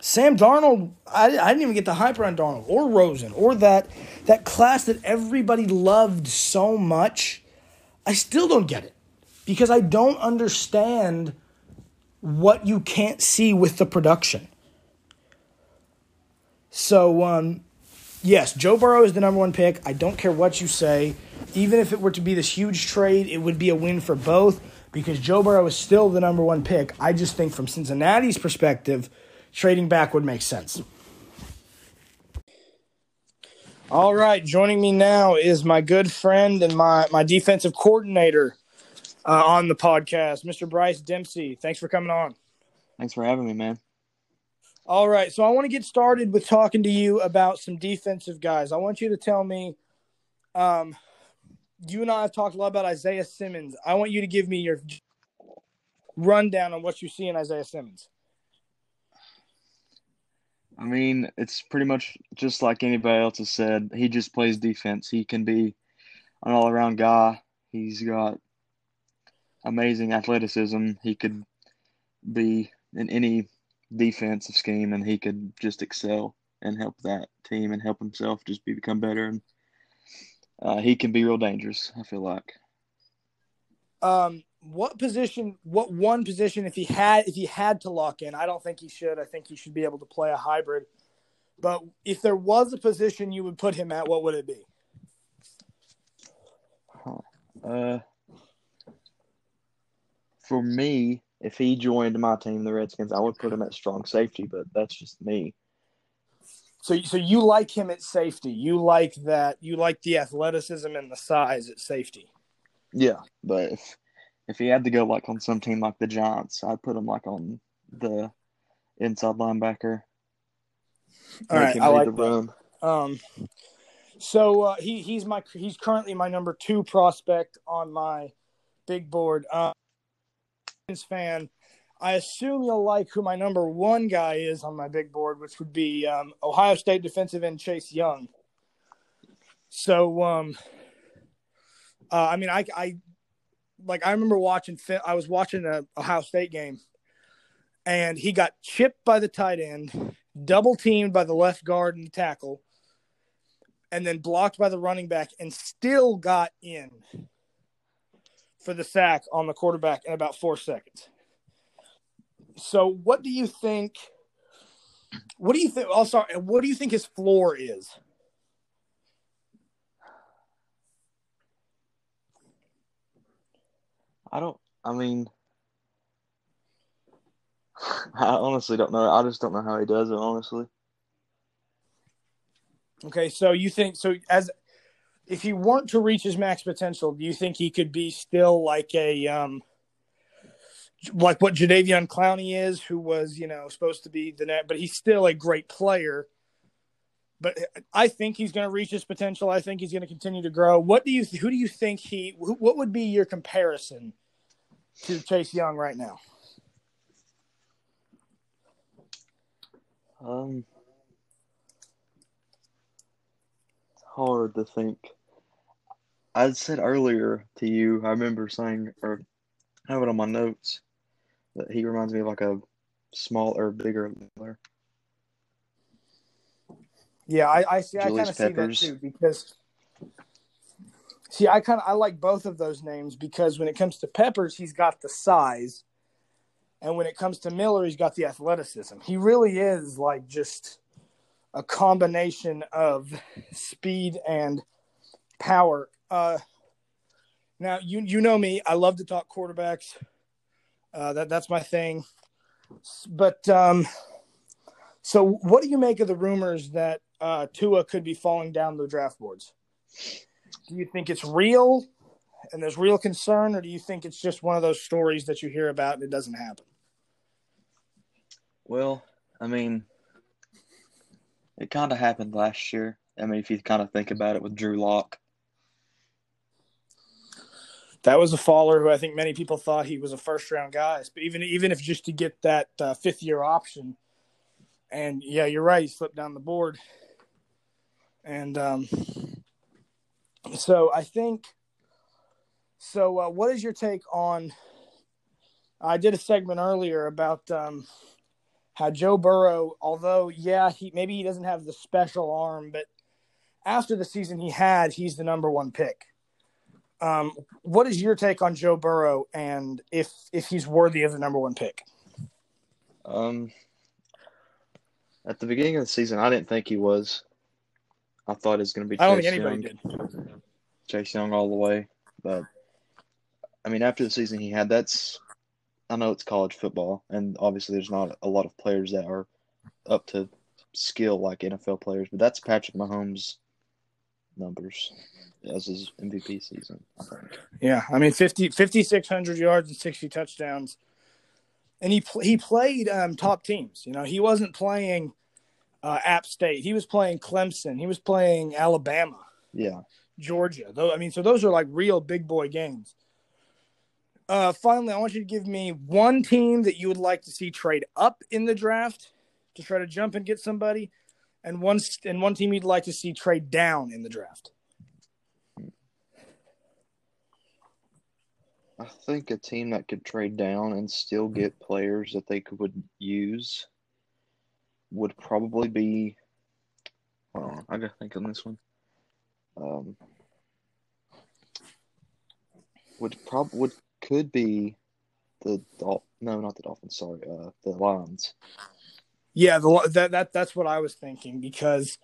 [SPEAKER 1] Sam Darnold, I, I didn't even get the hype around Darnold or Rosen or that that class that everybody loved so much. I still don't get it because I don't understand what you can't see with the production. So, um, yes, Joe Burrow is the number one pick. I don't care what you say. Even if it were to be this huge trade, it would be a win for both because Joe Burrow is still the number one pick. I just think from Cincinnati's perspective, trading back would make sense. All right, joining me now is my good friend and my, my defensive coordinator uh, on the podcast, Mr. Bryce Dempsey. Thanks for coming on.
[SPEAKER 3] Thanks for having me, man.
[SPEAKER 1] All right, so I want to get started with talking to you about some defensive guys. I want you to tell me, um, you and I have talked a lot about Isaiah Simmons. I want you to give me your rundown on what you see in Isaiah Simmons.
[SPEAKER 3] I mean, it's pretty much just like anybody else has said. He just plays defense. He can be an all around guy. He's got amazing athleticism. He could be in any defensive scheme and he could just excel and help that team and help himself just be become better and uh, he can be real dangerous, I feel like.
[SPEAKER 1] Um what position what one position if he had if he had to lock in i don't think he should. I think he should be able to play a hybrid. But if there was a position you would put him at what would it be?
[SPEAKER 3] Uh for me if he joined my team the redskins i would put him at strong safety but that's just me
[SPEAKER 1] so so you like him at safety you like that you like the athleticism and the size at safety
[SPEAKER 3] yeah but if if he had to go like on some team like the Giants, I'd put him like on the inside linebacker.
[SPEAKER 1] All right, I like the room. Um, so uh, he he's my he's currently my number two prospect on my big board. Uh, fan, I assume you'll like who my number one guy is on my big board, which would be um, Ohio State defensive end Chase Young. So, um, uh, I mean, I, I like I remember watching. I was watching a Ohio State game, and he got chipped by the tight end, double teamed by the left guard and tackle, and then blocked by the running back, and still got in for the sack on the quarterback in about four seconds. So, what do you think? What do you think? Also, what do you think his floor is?
[SPEAKER 3] I don't. I mean, I honestly don't know. I just don't know how he does it. Honestly.
[SPEAKER 1] Okay, so you think so? As if he weren't to reach his max potential, do you think he could be still like a um, like what Jadeveon Clowney is, who was you know supposed to be the net, but he's still a great player. But I think he's going to reach his potential. I think he's going to continue to grow. What do you? Who do you think he? What would be your comparison to Chase Young right now?
[SPEAKER 3] Um, hard to think. I said earlier to you, I remember saying, or I have it on my notes, he reminds me of like a small or bigger Miller.
[SPEAKER 1] Yeah, I, I see. I kind of see that too because see, I kind of I like both of those names because when it comes to Peppers, he's got the size, and when it comes to Miller, he's got the athleticism. He really is like just a combination of speed and power. Uh, now you you know me, I love to talk quarterbacks. Uh, that that's my thing. But um, so what do you make of the rumors that uh, Tua could be falling down the draft boards? Do you think it's real and there's real concern, or do you think it's just one of those stories that you hear about and it doesn't happen?
[SPEAKER 3] Well, I mean, it kind of happened last year. I mean, if you kind of think about it with Drew Lock,
[SPEAKER 1] That was a faller who I think many people thought he was a first round guy, but even even if just to get that uh, fifth year option, and yeah, you're right, he slipped down the board, and um, so I think. So, uh, what is your take on? I did a segment earlier about um, how Joe Burrow, although yeah, he maybe he doesn't have the special arm, but after the season he had, he's the number one pick. Um, what is your take on Joe Burrow and if if he's worthy of the number one pick?
[SPEAKER 3] um, at the beginning of the season, I didn't think he was. I thought it was going to be
[SPEAKER 1] I don't
[SPEAKER 3] Chase
[SPEAKER 1] think anybody
[SPEAKER 3] Young,
[SPEAKER 1] did.
[SPEAKER 3] Chase Young all the way. But I mean, after the season he had, that's I know it's college football, and obviously there's not a lot of players that are up to skill like NFL players, but that's Patrick Mahomes' numbers as his MVP season. I.
[SPEAKER 1] Yeah, I mean 50 5600 yards and 60 touchdowns. And he he played um, top teams. You know, he wasn't playing uh, App State. He was playing Clemson. He was playing Alabama,
[SPEAKER 3] Yeah.
[SPEAKER 1] Georgia. Though I mean, so those are like real big boy games. Uh, finally, I want you to give me one team that you would like to see trade up in the draft to try to jump and get somebody, and one and one team you'd like to see trade down in the draft.
[SPEAKER 3] I think a team that could trade down and still get players that they could use would probably be. Hold on, I gotta think on this one. Um, would prob would could be the Dol- no, not the Dolphins. Sorry, uh, the Lions.
[SPEAKER 1] Yeah, the, that that that's what I was thinking because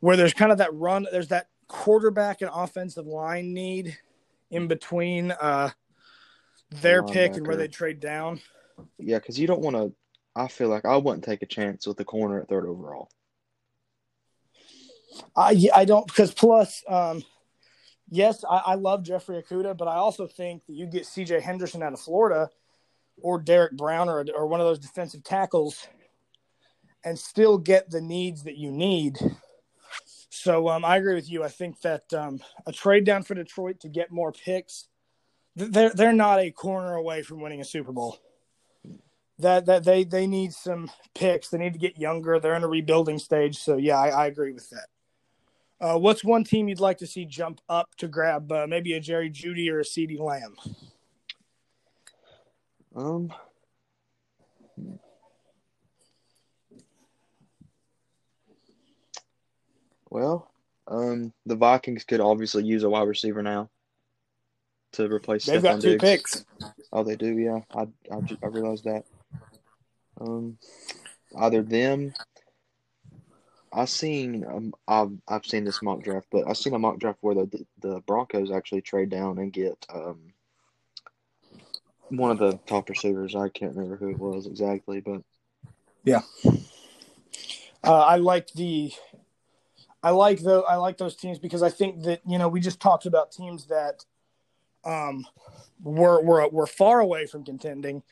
[SPEAKER 1] where there's kind of that run, there's that quarterback and offensive line need in between uh, their pick and where they trade down.
[SPEAKER 3] Yeah, because you don't want to. I feel like I wouldn't take a chance with the corner at third overall.
[SPEAKER 1] I I don't because plus, um, yes, I, I love Jeffrey Okudah, but I also think that you get C.J. Henderson out of Florida or Derrick Brown or or one of those defensive tackles, and still get the needs that you need. So um, I agree with you. I think that um, a trade down for Detroit to get more picks, they're they're not a corner away from winning a Super Bowl. That that they they need some picks. They need to get younger. They're in a rebuilding stage. So yeah, I, I agree with that. Uh, what's one team you'd like to see jump up to grab uh, maybe a Jerry Jeudy or a CeeDee Lamb?
[SPEAKER 3] Um. Well, um, the Vikings could obviously use a wide receiver now to replace
[SPEAKER 1] They've
[SPEAKER 3] Stefon
[SPEAKER 1] got two
[SPEAKER 3] Diggs.
[SPEAKER 1] picks.
[SPEAKER 3] Oh, they do, yeah. I I, I realized that. Um, either them. I seen um, I've I've seen this mock draft, but I seen a mock draft where the the Broncos actually trade down and get um one of the top receivers. I can't remember who it was exactly, but yeah,
[SPEAKER 1] Uh, I like the, I like the, I like those teams because I think that you know we just talked about teams that, um, were were were far away from contending.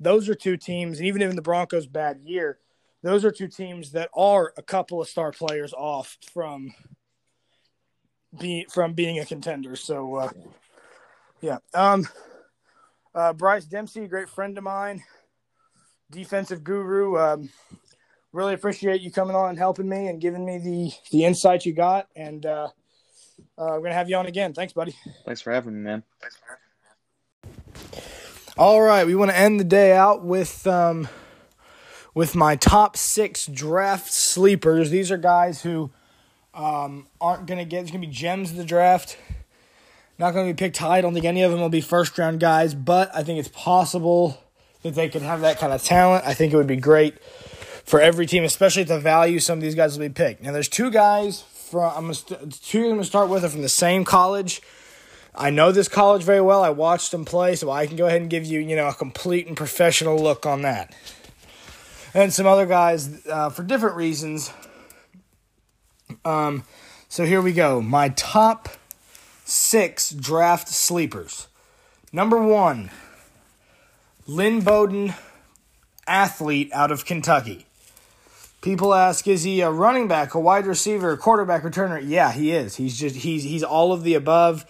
[SPEAKER 1] Those are two teams, and even in the Broncos' bad year, those are two teams that are a couple of star players off from being from being a contender. So, uh, yeah. Um, uh, Bryce Dempsey, a great friend of mine, defensive guru. Um, really appreciate you coming on and helping me and giving me the the insight you got. And uh, uh, we're gonna have you on again. Thanks, buddy.
[SPEAKER 3] thanks for having me, man.
[SPEAKER 1] All right, we want to end the day out with um, with my top six draft sleepers. These are guys who um, aren't going to get, it's going to be gems of the draft. Not going to be picked high. I don't think any of them will be first round guys, but I think it's possible that they can have that kind of talent. I think it would be great for every team, especially at the value some of these guys will be picked. Now, there's two guys from I'm gonna st- two I'm gonna start with are from the same college. I know this college very well. I watched them play, so I can go ahead and give you you know a complete and professional look on that. And some other guys uh, for different reasons. Um, so here we go. My top six draft sleepers. Number one, Lynn Bowden, athlete out of Kentucky. People ask, is he a running back, a wide receiver, a quarterback, returner? Yeah, he is. He's just he's he's all of the above.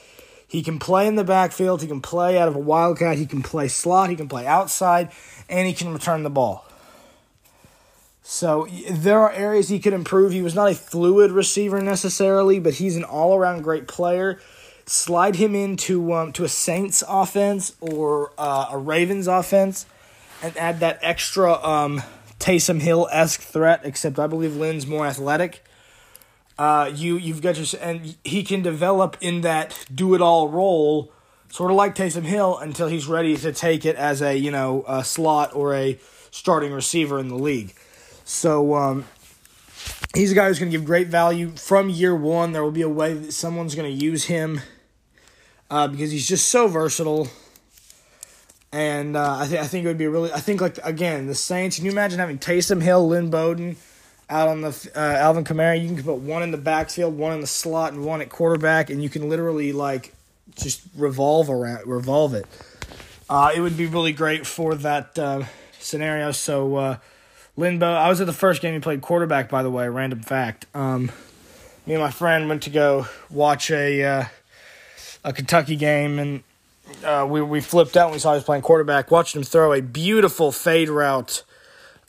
[SPEAKER 1] He can play in the backfield. He can play out of a wildcat. He can play slot. He can play outside, and he can return the ball. So there are areas he could improve. He was not a fluid receiver necessarily, but he's an all-around great player. Slide him into um, to a Saints offense or uh, a Ravens offense, and add that extra um, Taysom Hill esque threat. Except I believe Lynn's more athletic. Uh, you you've got your and he can develop in that do it all role, sort of like Taysom Hill, until he's ready to take it as a you know a slot or a starting receiver in the league. So um, he's a guy who's going to give great value from year one. There will be a way that someone's going to use him uh, because he's just so versatile. And uh, I think I think it would be really. I think like again the Saints. Can you imagine having Taysom Hill, Lynn Bowden, out on the uh, Alvin Kamara? You can put one in the backfield, one in the slot, and one at quarterback, and you can literally like just revolve around, revolve it. Uh, it would be really great for that uh, scenario. So uh, Lynn Bow, I was at the first game he played quarterback. By the way, random fact. Um, me and my friend went to go watch a uh, a Kentucky game, and uh, we we flipped out when we saw he was playing quarterback. Watched him throw a beautiful fade route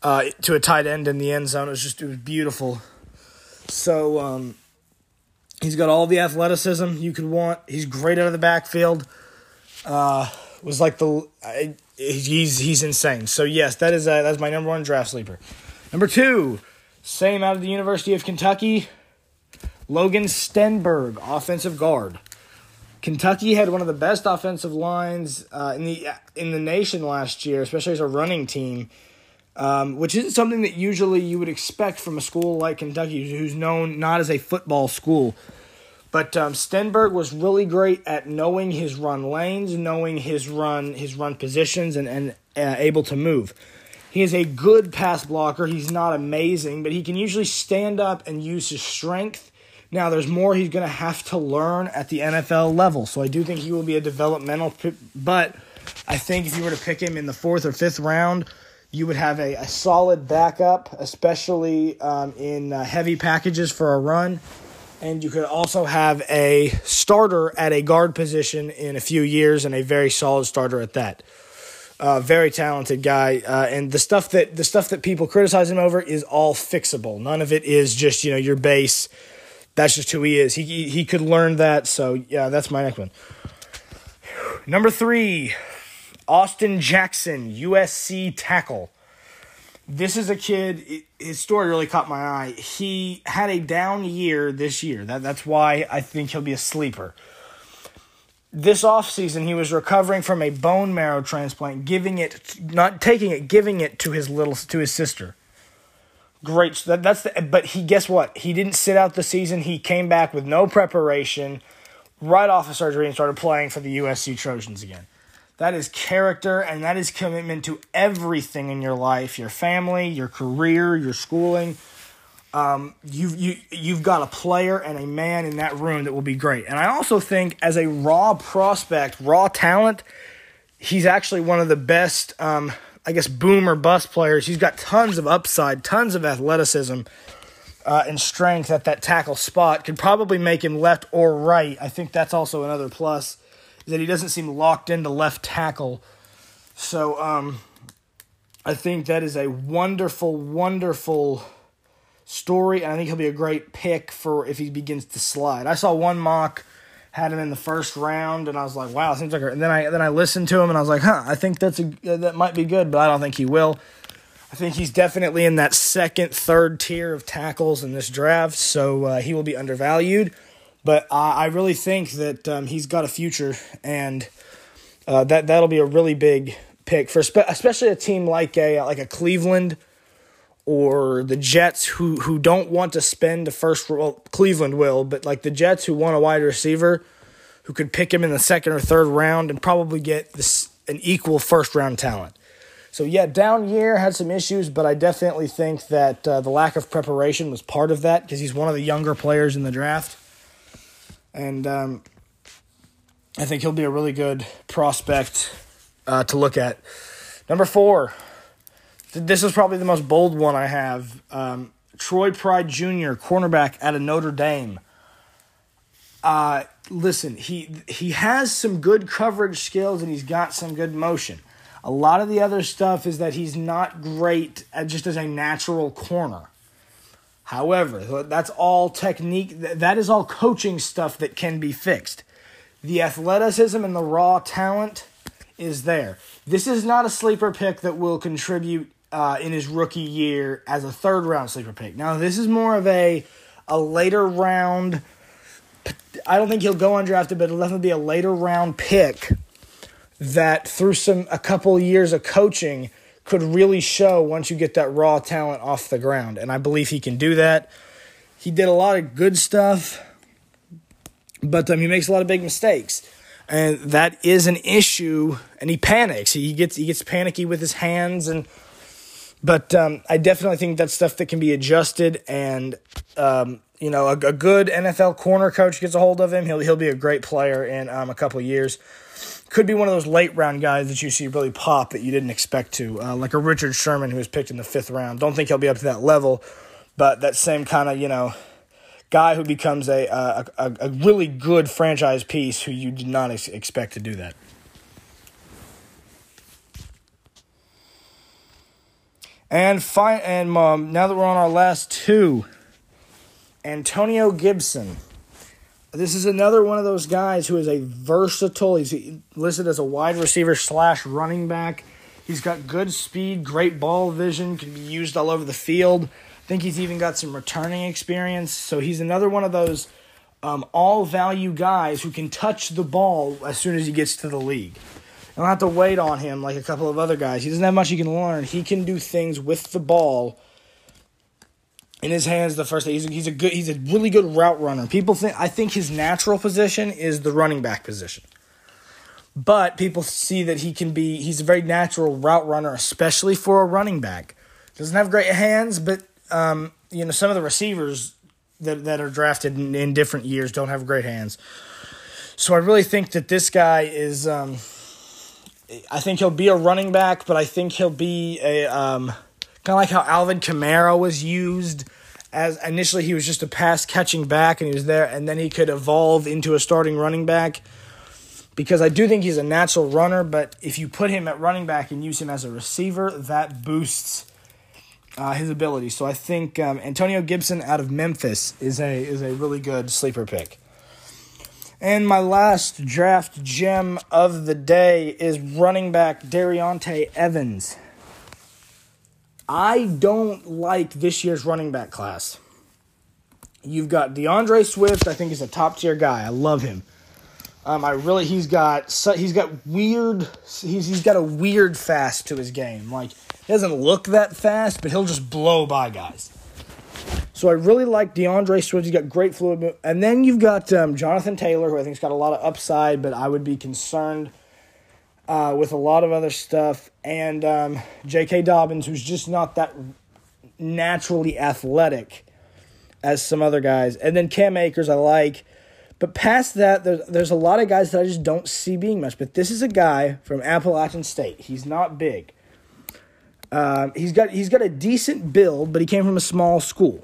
[SPEAKER 1] uh, to a tight end in the end zone. It was just it was beautiful. So um, he's got all the athleticism you could want. He's great out of the backfield. Uh, was like the I, he's he's insane. So yes, that is uh, that's my number one draft sleeper. Number two, same out of the University of Kentucky, Logan Stenberg, offensive guard. Kentucky had one of the best offensive lines uh, in the in the nation last year, especially as a running team, um, which isn't something that usually you would expect from a school like Kentucky, who's known not as a football school. But um, Stenberg was really great at knowing his run lanes, knowing his run his run positions, and and uh, able to move. He is a good pass blocker. He's not amazing, but he can usually stand up and use his strength. Now, there's more he's going to have to learn at the NFL level. So I do think he will be a developmental, but I think if you were to pick him in the fourth or fifth round, you would have a, a solid backup, especially um, in uh, heavy packages for a run. And you could also have a starter at a guard position in a few years and a very solid starter at that. Uh, very talented guy, uh, and the stuff that the stuff that people criticize him over is all fixable. None of it is just you know your base. That's just who he is. He he, could learn that. So yeah, that's my next one. Number three, Austin Jackson, USC tackle. This is a kid. His story really caught my eye. He had a down year this year. That that's why I think he'll be a sleeper this offseason he was recovering from a bone marrow transplant giving it not taking it giving it to his little to his sister great that, that's the but he guess what he didn't sit out the season he came back with no preparation right off of surgery and started playing for the USC Trojans again that is character and that is commitment to everything in your life your family your career your schooling um, you've you you've got a player and a man in that room that will be great. And I also think as a raw prospect, raw talent, he's actually one of the best. Um, I guess boom or bust players. He's got tons of upside, tons of athleticism. Uh, and strength at that tackle spot could probably make him left or right. I think that's also another plus is that he doesn't seem locked into left tackle. So um, I think that is a wonderful, wonderful story, and I think he'll be a great pick for if he begins to slide. I saw one mock had him in the first round, and I was like, wow, seems like. And then I then I listened to him, and I was like, huh, I think that's a that might be good, but I don't think he will. I think he's definitely in that second, third tier of tackles in this draft, so uh, he will be undervalued. But I, I really think that um, he's got a future, and uh, that that'll be a really big pick for spe- especially a team like a like a Cleveland or the Jets who who don't want to spend the first. Well, Cleveland will, but like the Jets who want a wide receiver who could pick him in the second or third round and probably get this an equal first round talent. So yeah, down year had some issues, but I definitely think that uh, the lack of preparation was part of that because he's one of the younger players in the draft, and um, I think he'll be a really good prospect uh, to look at. Number four, this is probably the most bold one I have. Um, Troy Pride Jr., cornerback out of Notre Dame. Uh, listen, he he has some good coverage skills and he's got some good motion. A lot of the other stuff is that he's not great at just as a natural corner. However, that's all technique. That is all coaching stuff that can be fixed. The athleticism and the raw talent is there. This is not a sleeper pick that will contribute uh, in his rookie year as a third round sleeper pick. Now, this is more of a a later round. I don't think he'll go undrafted, but it'll definitely be a later round pick that through some a couple years of coaching could really show once you get that raw talent off the ground. And I believe he can do that. He did a lot of good stuff, but um, he makes a lot of big mistakes. And that is an issue, and he panics. He gets he gets panicky with his hands, and but um, I definitely think that's stuff that can be adjusted. And um, you know, a, a, good NFL corner coach gets a hold of him, he'll he'll be a great player in um, a couple years could be one of those late round guys that you see really pop that you didn't expect to, uh, like a Richard Sherman who was picked in the fifth round. Don't think he'll be up to that level, but that same kind of you know guy who becomes a, a a, a really good franchise piece who you did not ex- expect to do that. And fine, and um, now that we're on our last two, Antonio Gibson. This is another one of those guys who is a versatile. He's listed as a wide receiver slash running back. He's got good speed, great ball vision, can be used all over the field. I think he's even got some returning experience. So he's another one of those um, all value guys who can touch the ball as soon as he gets to the league. You don't have to wait on him like a couple of other guys. He doesn't have much he can learn. He can do things with the ball in his hands the first day. He's a, he's a good he's a really good route runner. People think I think his natural position is the running back position. But people see that he can be he's a very natural route runner, especially for a running back. Doesn't have great hands, but um, you know some of the receivers that that are drafted in, in, different years don't have great hands. So I really think that this guy is. Um, I think he'll be a running back, but I think he'll be a um, Kind of like how Alvin Kamara was used as initially he was just a pass catching back and he was there, and then he could evolve into a starting running back. Because I do think he's a natural runner, but if you put him at running back and use him as a receiver, that boosts uh, his ability. So I think um, Antonio Gibson out of Memphis is a is a really good sleeper pick. And my last draft gem of the day is running back Darrynton Evans. I don't like this year's running back class. You've got D'Andre Swift. I think he's a top tier guy. I love him. Um, I really he's got he's got weird he's he's got a weird fast to his game. Like he doesn't look that fast, but he'll just blow by guys. So I really like D'Andre Swift. He's got great fluid, and then you've got um, Jonathan Taylor, who I think's got a lot of upside, but I would be concerned uh, with a lot of other stuff, and um, J.K. Dobbins, who's just not that naturally athletic as some other guys, and then Cam Akers, I like. But past that, there's, there's a lot of guys that I just don't see being much. But this is a guy from Appalachian State. He's not big. Um, he's got he's got a decent build, but he came from a small school,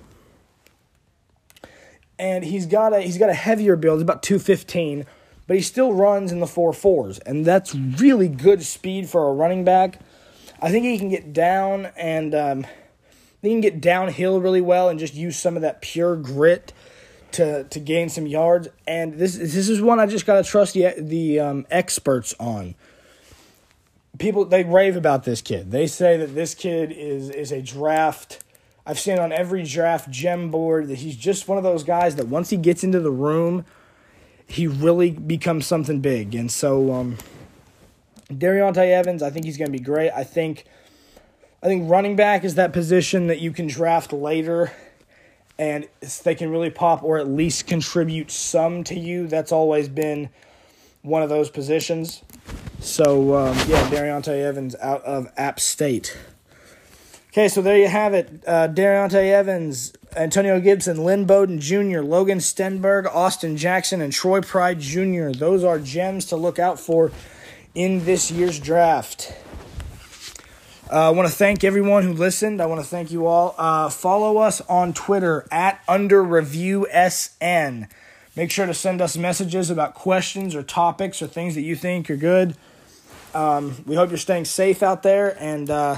[SPEAKER 1] and he's got a he's got a heavier build. About two fifteen, but he still runs in the four fours, and that's really good speed for a running back. I think he can get down and um, he can get downhill really well and just use some of that pure grit to to gain some yards. And this this is one I just gotta trust the the um, experts on people they rave about this kid. They say that this kid is is a draft. I've seen on every draft gem board that he's just one of those guys that once he gets into the room, he really becomes something big. And so, um, Evans, I think he's going to be great. I think, I think running back is that position that you can draft later, and they can really pop or at least contribute some to you. That's always been one of those positions. So um, yeah, Darrynton Evans out of App State. Okay, so there you have it. Uh, Evans, Antonio Gibson, Lynn Bowden Jr., Logan Stenberg, Austin Jackson, and Troy Pride Jr. Those are gems to look out for in this year's draft. Uh, I want to thank everyone who listened. I want to thank you all. Uh, follow us on Twitter at Under Review SN. Make sure to send us messages about questions or topics or things that you think are good. Um, we hope you're staying safe out there, and uh,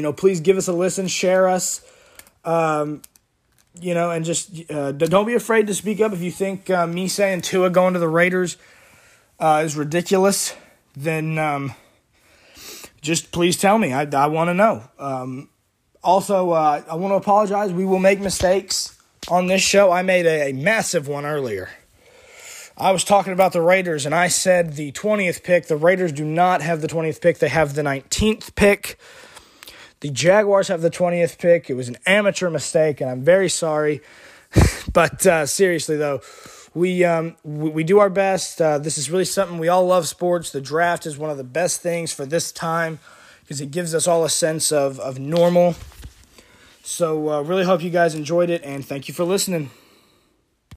[SPEAKER 1] you know, please give us a listen, share us, um, you know, and just uh, don't be afraid to speak up if you think uh, me saying Tua going to the Raiders uh, is ridiculous. Then um, just please tell me. I, I want to know. Um, also, uh, I want to apologize. We will make mistakes on this show. I made a, a massive one earlier. I was talking about the Raiders, and I said the 20th pick. The Raiders do not have the 20th pick, they have the 19th pick. The Jaguars have the 20th pick. It was an amateur mistake, and I'm very sorry. but uh, seriously, though, we, um, we, we do our best. Uh, this is really something we all love sports. The draft is one of the best things for this time because it gives us all a sense of, of normal. So, uh, really hope you guys enjoyed it, and thank you for listening.